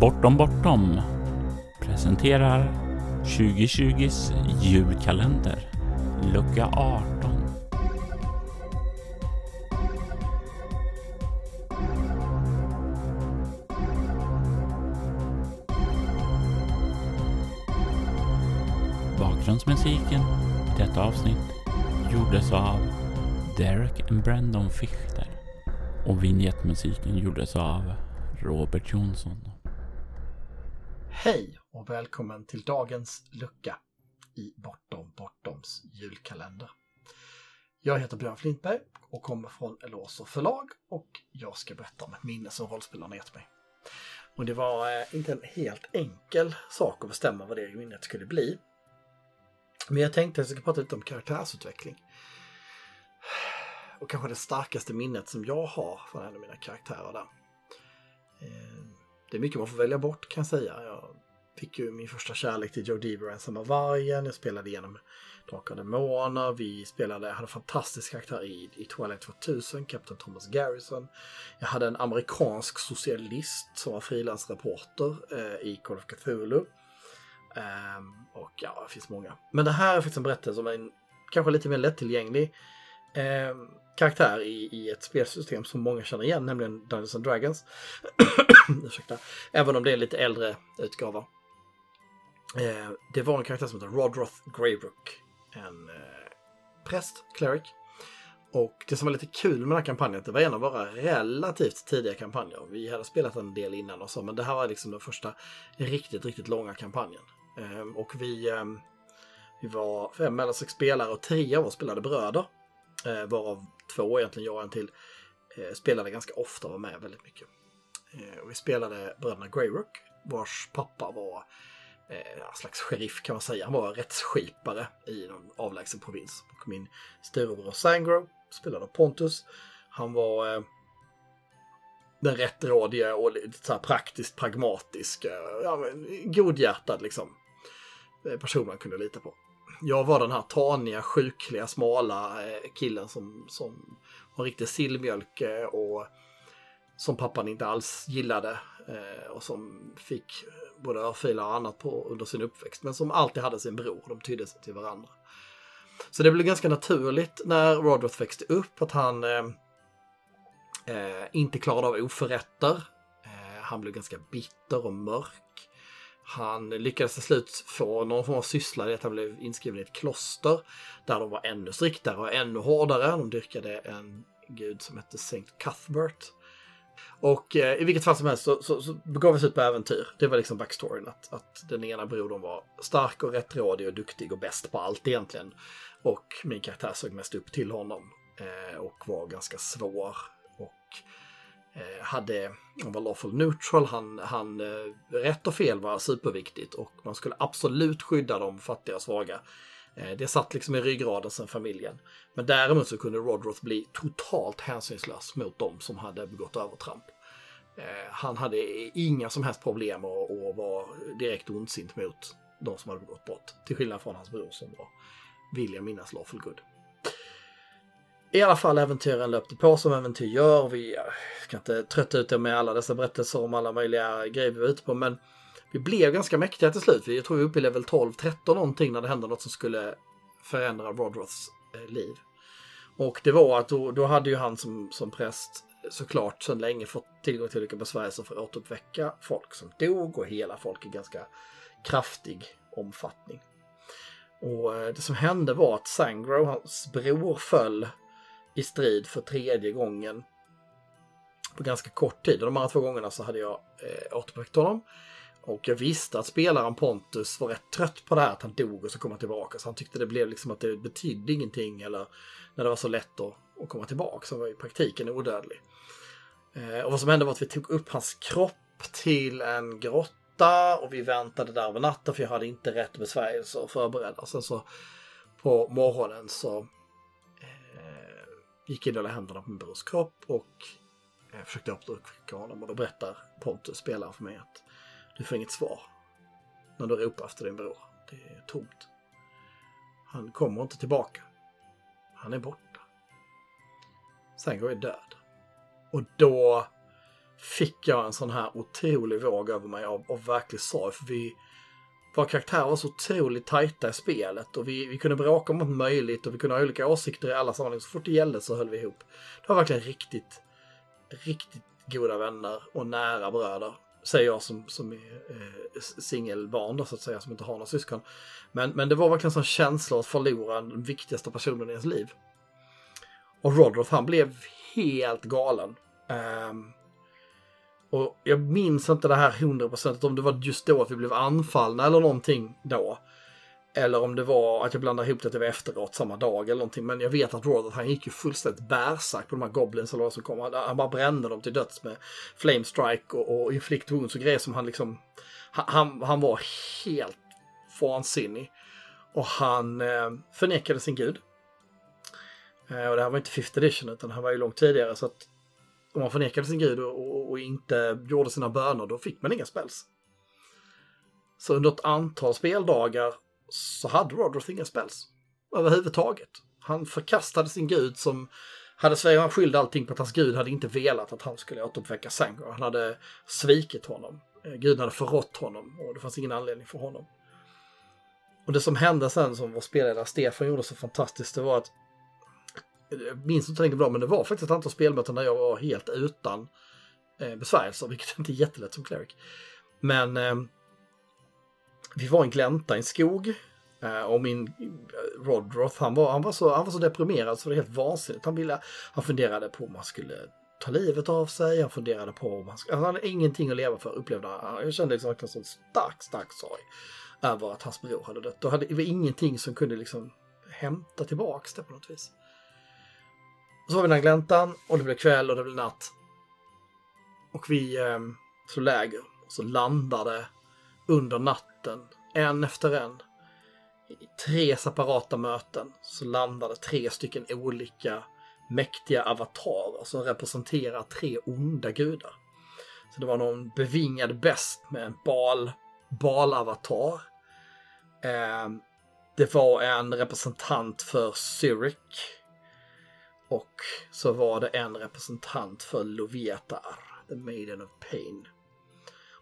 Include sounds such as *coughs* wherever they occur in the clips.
Bortom Bortom presenterar 2020s julkalender, lucka 18. Bakgrundsmusiken i detta avsnitt gjordes av Derek and Brandon Fichter och vignettmusiken gjordes av Robert Jonsson. Hej och välkommen till dagens lucka i Bortom Bortoms julkalender. Jag heter Björn Flintberg och kommer från Eloso förlag och jag ska berätta om ett minne som rollspelarna gett mig. Och det var eh, inte en helt enkel sak att bestämma vad det minnet skulle bli. Men jag tänkte att jag ska prata lite om karaktärsutveckling. Och kanske det starkaste minnet som jag har från en av mina karaktärer där. Eh, det är mycket man får välja bort kan jag säga. Jag fick ju min första kärlek till Joe Deaver ensamma vargen. Jag spelade igenom Drakar och Demoner. Vi spelade, jag hade en fantastisk karaktär i, i Twilight 2000, Captain Thomas Garrison. Jag hade en amerikansk socialist som var frilansreporter eh, i Call of Cthulhu. Um, och ja, det finns många. Men det här är faktiskt en berättelse om en kanske lite mer lättillgänglig um, karaktär i, i ett spelsystem som många känner igen, nämligen Dungeons and Dragons. *coughs* Ursäkta. Även om det är en lite äldre utgåva. Eh, det var en karaktär som heter Rodroth Greybrook. En eh, präst, cleric. Och det som var lite kul med den här kampanjen, det var en av våra relativt tidiga kampanjer. Vi hade spelat en del innan och så, men det här var liksom den första riktigt, riktigt långa kampanjen. Eh, och vi, eh, vi var fem eller sex spelare och tre av oss spelade bröder. Eh, varav två, egentligen jag och en till, eh, spelade ganska ofta och var med väldigt mycket. Eh, och vi spelade bröderna Greyrock, vars pappa var eh, en slags sheriff kan man säga. Han var rättsskipare i någon avlägsen provins. Och min storebror Sangro spelade Pontus. Han var eh, den rättrådige och lite så här praktiskt pragmatisk, eh, ja, godhjärtad liksom. Eh, person man kunde lita på. Jag var den här taniga, sjukliga, smala eh, killen som, som var riktig sillmjölk eh, och som pappan inte alls gillade eh, och som fick både örfilar och annat på under sin uppväxt, men som alltid hade sin bror. De tydde sig till varandra. Så det blev ganska naturligt när Rodroth växte upp att han eh, eh, inte klarade av oförrätter. Eh, han blev ganska bitter och mörk. Han lyckades till slut få någon form av syssla i att han blev inskriven i ett kloster där de var ännu striktare och ännu hårdare. De dyrkade en gud som hette Saint Cuthbert. Och eh, i vilket fall som helst så, så, så begav vi oss ut på äventyr. Det var liksom backstoryn. Att, att den ena brodern var stark och rättrådig och duktig och bäst på allt egentligen. Och min karaktär såg mest upp till honom. Eh, och var ganska svår. Och Eh, hade, han var lawful neutral. Han, han eh, rätt och fel var superviktigt. Och man skulle absolut skydda de fattiga och svaga. Eh, det satt liksom i ryggraden sen familjen. Men däremot så kunde Rodroth bli totalt hänsynslös mot dem som hade begått övertramp. Han hade inga som helst problem att och var direkt ondsint mot de som hade begått brott. Till skillnad från hans bror som var, vill jag minnas, lawful good. I alla fall äventyren löpte på som äventyr gör. Vi ska inte trötta ut er med alla dessa berättelser om alla möjliga grejer vi var ute på, men vi blev ganska mäktiga till slut. Jag tror vi är uppe i level 12-13 någonting när det hände något som skulle förändra Rodroths eh, liv. Och det var att då, då hade ju han som, som präst såklart sedan länge fått tillgång till olika besvärjelser för att återuppväcka folk som dog och hela folk i ganska kraftig omfattning. Och eh, det som hände var att Sangro, hans bror, föll i strid för tredje gången på ganska kort tid. Och de andra två gångerna så hade jag eh, återuppväckt honom. Och jag visste att spelaren Pontus var rätt trött på det här att han dog och så kom han tillbaka. Så han tyckte det blev liksom att det betydde ingenting eller när det var så lätt att, att komma tillbaka. Så han var i praktiken odödlig. Eh, och vad som hände var att vi tog upp hans kropp till en grotta och vi väntade där över natten för jag hade inte rätt besvärjelser förberedda. Sen så på morgonen så gick in och händerna på min brors kropp och eh, försökte upptäcka honom och då berättar Pontus, spelaren för mig, att du får inget svar när du ropar efter din bror. Det är tomt. Han kommer inte tillbaka. Han är borta. Sen går jag död. Och då fick jag en sån här otrolig våg över mig av, av verklig sorg. För vi, våra karaktärer var så otroligt tajta i spelet och vi, vi kunde bråka om allt möjligt och vi kunde ha olika åsikter i alla sammanhang. Så fort det gällde så höll vi ihop. Det var verkligen riktigt, riktigt goda vänner och nära bröder. Säger jag som, som är eh, singelbarn då, så att säga, som inte har några syskon. Men, men det var verkligen en sån känsla att förlora den viktigaste personen i ens liv. Och Rodroth han blev helt galen. Um, och jag minns inte det här 100% om det var just då att vi blev anfallna eller någonting då. Eller om det var att jag blandade ihop det att det var efteråt samma dag eller någonting. Men jag vet att Rodroth han gick ju fullständigt bärsack på de här goblins eller vad som kom. Han, bara brände dem till döds med flame strike och, och inflict wounds och grejer som han liksom... Han, han var helt vansinnig. Och han eh, förnekade sin gud. Eh, och det här var inte 5th edition utan han var ju långt tidigare så att om man förnekade sin gud och, och, och inte gjorde sina böner då fick man inga spells. Så under ett antal speldagar så hade Rodroth inga spells överhuvudtaget. Han förkastade sin gud som hade Sverige, han skyllde allting på att hans gud hade inte velat att han skulle återuppväcka Sangor. Han hade svikit honom. Gud Guden hade förrått honom och det fanns ingen anledning för honom. Och det som hände sen som vår spelledare Stefan gjorde så fantastiskt, det var att jag minns inte lika bra, men det var faktiskt ett antal spelmöten där jag var helt utan eh, besvärjelser, *laughs* vilket inte är jättelätt som cleric. Men eh, vi var i en glänta i en skog eh, och min eh, Rodroth, han var, han, var så, han var så deprimerad så det var helt vansinnigt. Han, ville, han funderade på om han skulle ta livet av sig, han funderade på om han skulle, alltså han hade ingenting att leva för upplevde han. Jag kände liksom en sån stark, stark sorg över att hans bror hade dött. det var ingenting som kunde liksom hämta tillbaks det på något vis. Och så var vi den här gläntan och det blev kväll och det blev natt. Och vi eh, slog läger. Och så landade under natten, en efter en, i tre separata möten, så landade tre stycken olika mäktiga avatarer som representerar tre onda gudar. Så det var någon bevingad bäst med en bal, balavatar. Eh, det var en representant för Zurich och så var det en representant för Loviatar, The Maiden of Pain.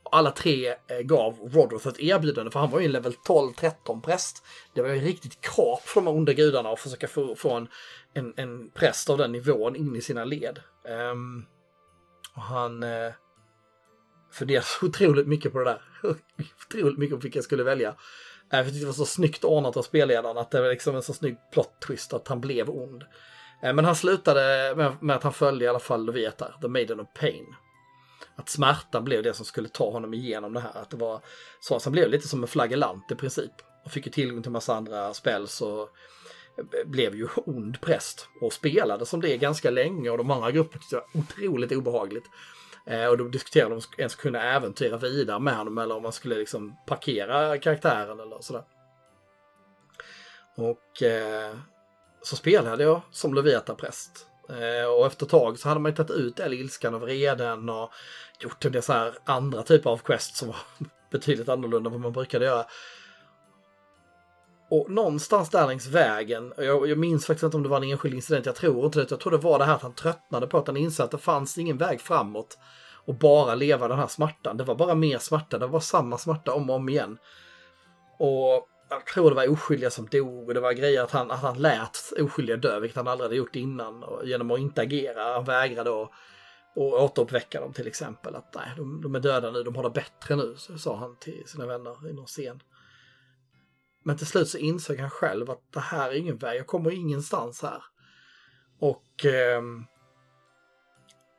Och alla tre eh, gav Rodroth ett erbjudande, för han var ju en level 12-13 präst. Det var ju riktigt kap för de här onda gudarna att försöka få, få en, en, en präst av den nivån in i sina led. Um, och han uh, funderade så otroligt mycket på det där. *laughs* otroligt mycket på vilka jag skulle välja. Eh, jag tyckte det var så snyggt ordnat av spelledaren att det var liksom en så snygg plot twist att han blev ond. Eh, men han slutade med, att han följde i alla fall Loveta, The Maiden of Pain. Att smärtan blev det som skulle ta honom igenom det här. Att det var så att han blev lite som en flagellant i princip. Och fick ju tillgång till massa andra spel och eh, blev ju ond präst och spelade som det ganska länge och de andra grupperna tyckte det var otroligt obehagligt. Eh, och då diskuterade de om de ens kunna äventyra vidare med honom eller om man skulle liksom parkera karaktären eller sådär. Och eh, så spelade jag som Loveta-präst. Eh, och efter ett tag så hade man tagit ut all ilskan och vreden och gjort en del så här andra typer av quest som var *laughs* betydligt annorlunda än vad man brukade göra. Och någonstans där längs vägen, och jag, jag, minns faktiskt inte om det var en enskild incident, jag tror inte det, jag tror det var det här att han tröttnade på att han insåg att det fanns ingen väg framåt och bara leva den här smärtan. Det var bara mer smärta, det var samma smärta om och om igen. Och jag tror det var oskyldiga som dog och det var grejer att han, att han lät oskyldiga dö, vilket han aldrig hade gjort innan och genom att inte agera. Han vägrade att och återuppväcka dem till exempel. Att nej, de, de är döda nu, de har det bättre nu, så sa han till sina vänner i någon scen. Men till slut så insåg han själv att det här är ingen väg, jag kommer ingenstans här. Och eh,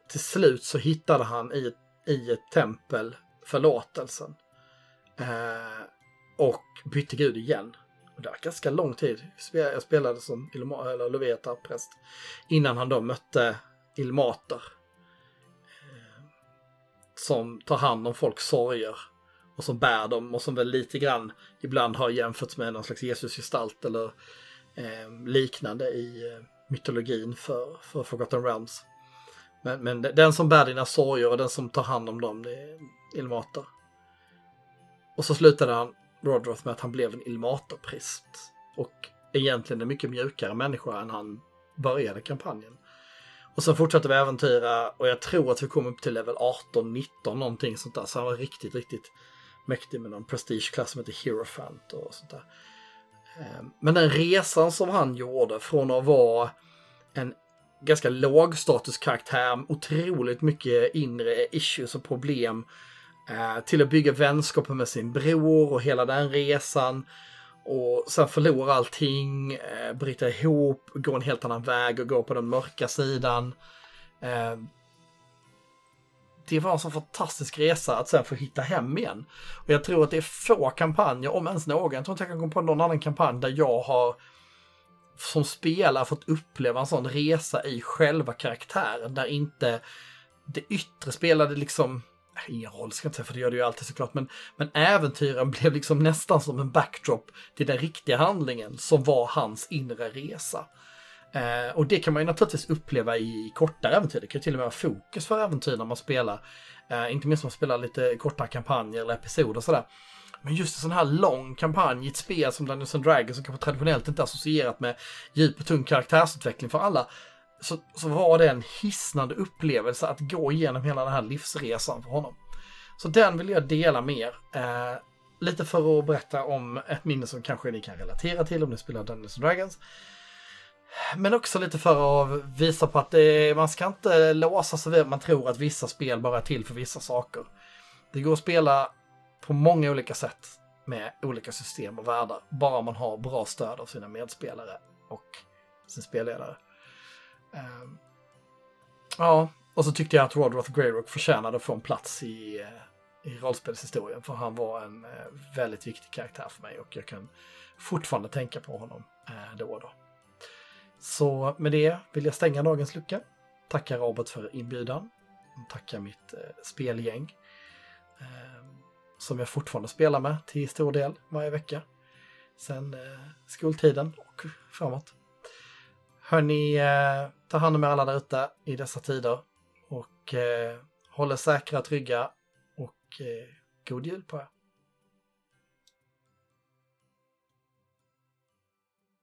till slut så hittade han i, i ett tempel förlåtelsen. Eh, och bytte gud igen. Och det var ganska lång tid. Jag spelade som Ilma, eller Loveta präst innan han då mötte Ilmater. Eh, som tar hand om folks sorger och som bär dem och som väl lite grann ibland har jämförts med någon slags Jesusgestalt eller eh, liknande i eh, mytologin för, för Forgotten Realms. Men, men den som bär dina sorger och den som tar hand om dem, det är Ilmater. Och så slutade han Rodroth med att han blev en Ilmaterpräst. Och egentligen en mycket mjukare människa än han började kampanjen. Och sen fortsatte vi äventyra och jag tror att vi kom upp till level 18-19 någonting sånt där. Så han var riktigt, riktigt mäktig med någon prestigeklass som heter Hierophant och sånt där. Ehm, men den resan som han gjorde från att vara en ganska låg statuskaraktär, otroligt mycket inre issues och problem eh, till att bygga vänskaper med sin bror och hela den resan. Och sen förlora allting, eh, bryta ihop, gå en helt annan väg och gå på den mörka sidan. Eh, det var en så fantastisk resa att sen få hitta hem igen. Och jag tror att det är få kampanjer, om ens någon, jag tror inte jag kan komma på någon annan kampanj där jag har som spelare fått uppleva en sån resa i själva karaktären där inte det yttre spelade liksom ingen roll ska jag inte säga, för det gör det ju alltid såklart, men, men äventyren *laughs* blev liksom nästan som en backdrop till den riktiga handlingen som var hans inre resa. Eh, och det kan man ju naturligtvis uppleva i kortare äventyr, det kan ju till och med vara fokus för äventyr när man spelar, eh, inte minst om man spelar lite kortare kampanjer eller episoder och sådär. Men just en sån här lång kampanj i ett spel som Dungeons and Dragons som kanske traditionellt inte är associerat med djup och tung karaktärsutveckling för alla, så, så var det en hisnande upplevelse att gå igenom hela den här livsresan för honom. Så den vill jag dela med er. Eh, lite för att berätta om ett minne som kanske ni kan relatera till om ni spelar Dungeons and Dragons. Men också lite för att visa på att det, man ska inte låsa sig vid att man tror att vissa spel bara är till för vissa saker. Det går att spela på många olika sätt med olika system och världar, bara man har bra stöd av sina medspelare och sin spelledare. Um, ja, och så tyckte jag att Rodroth Greyrock förtjänade att få en plats i, eh, i rollspelshistorien, för han var en uh, väldigt viktig karaktär för mig och jag kan fortfarande tänka på honom uh, då och då. Så med det vill jag stänga dagens lucka. Tacka Robert för inbjudan. Tacka mitt uh, spelgäng. Ehm, som jag fortfarande spelar med till stor del varje vecka. Sen skoltiden och framåt. Hörni, eh, ta hand om er alla där ute i dessa tider. Och eh, håll er säkra, trygga och eh, god jul på er.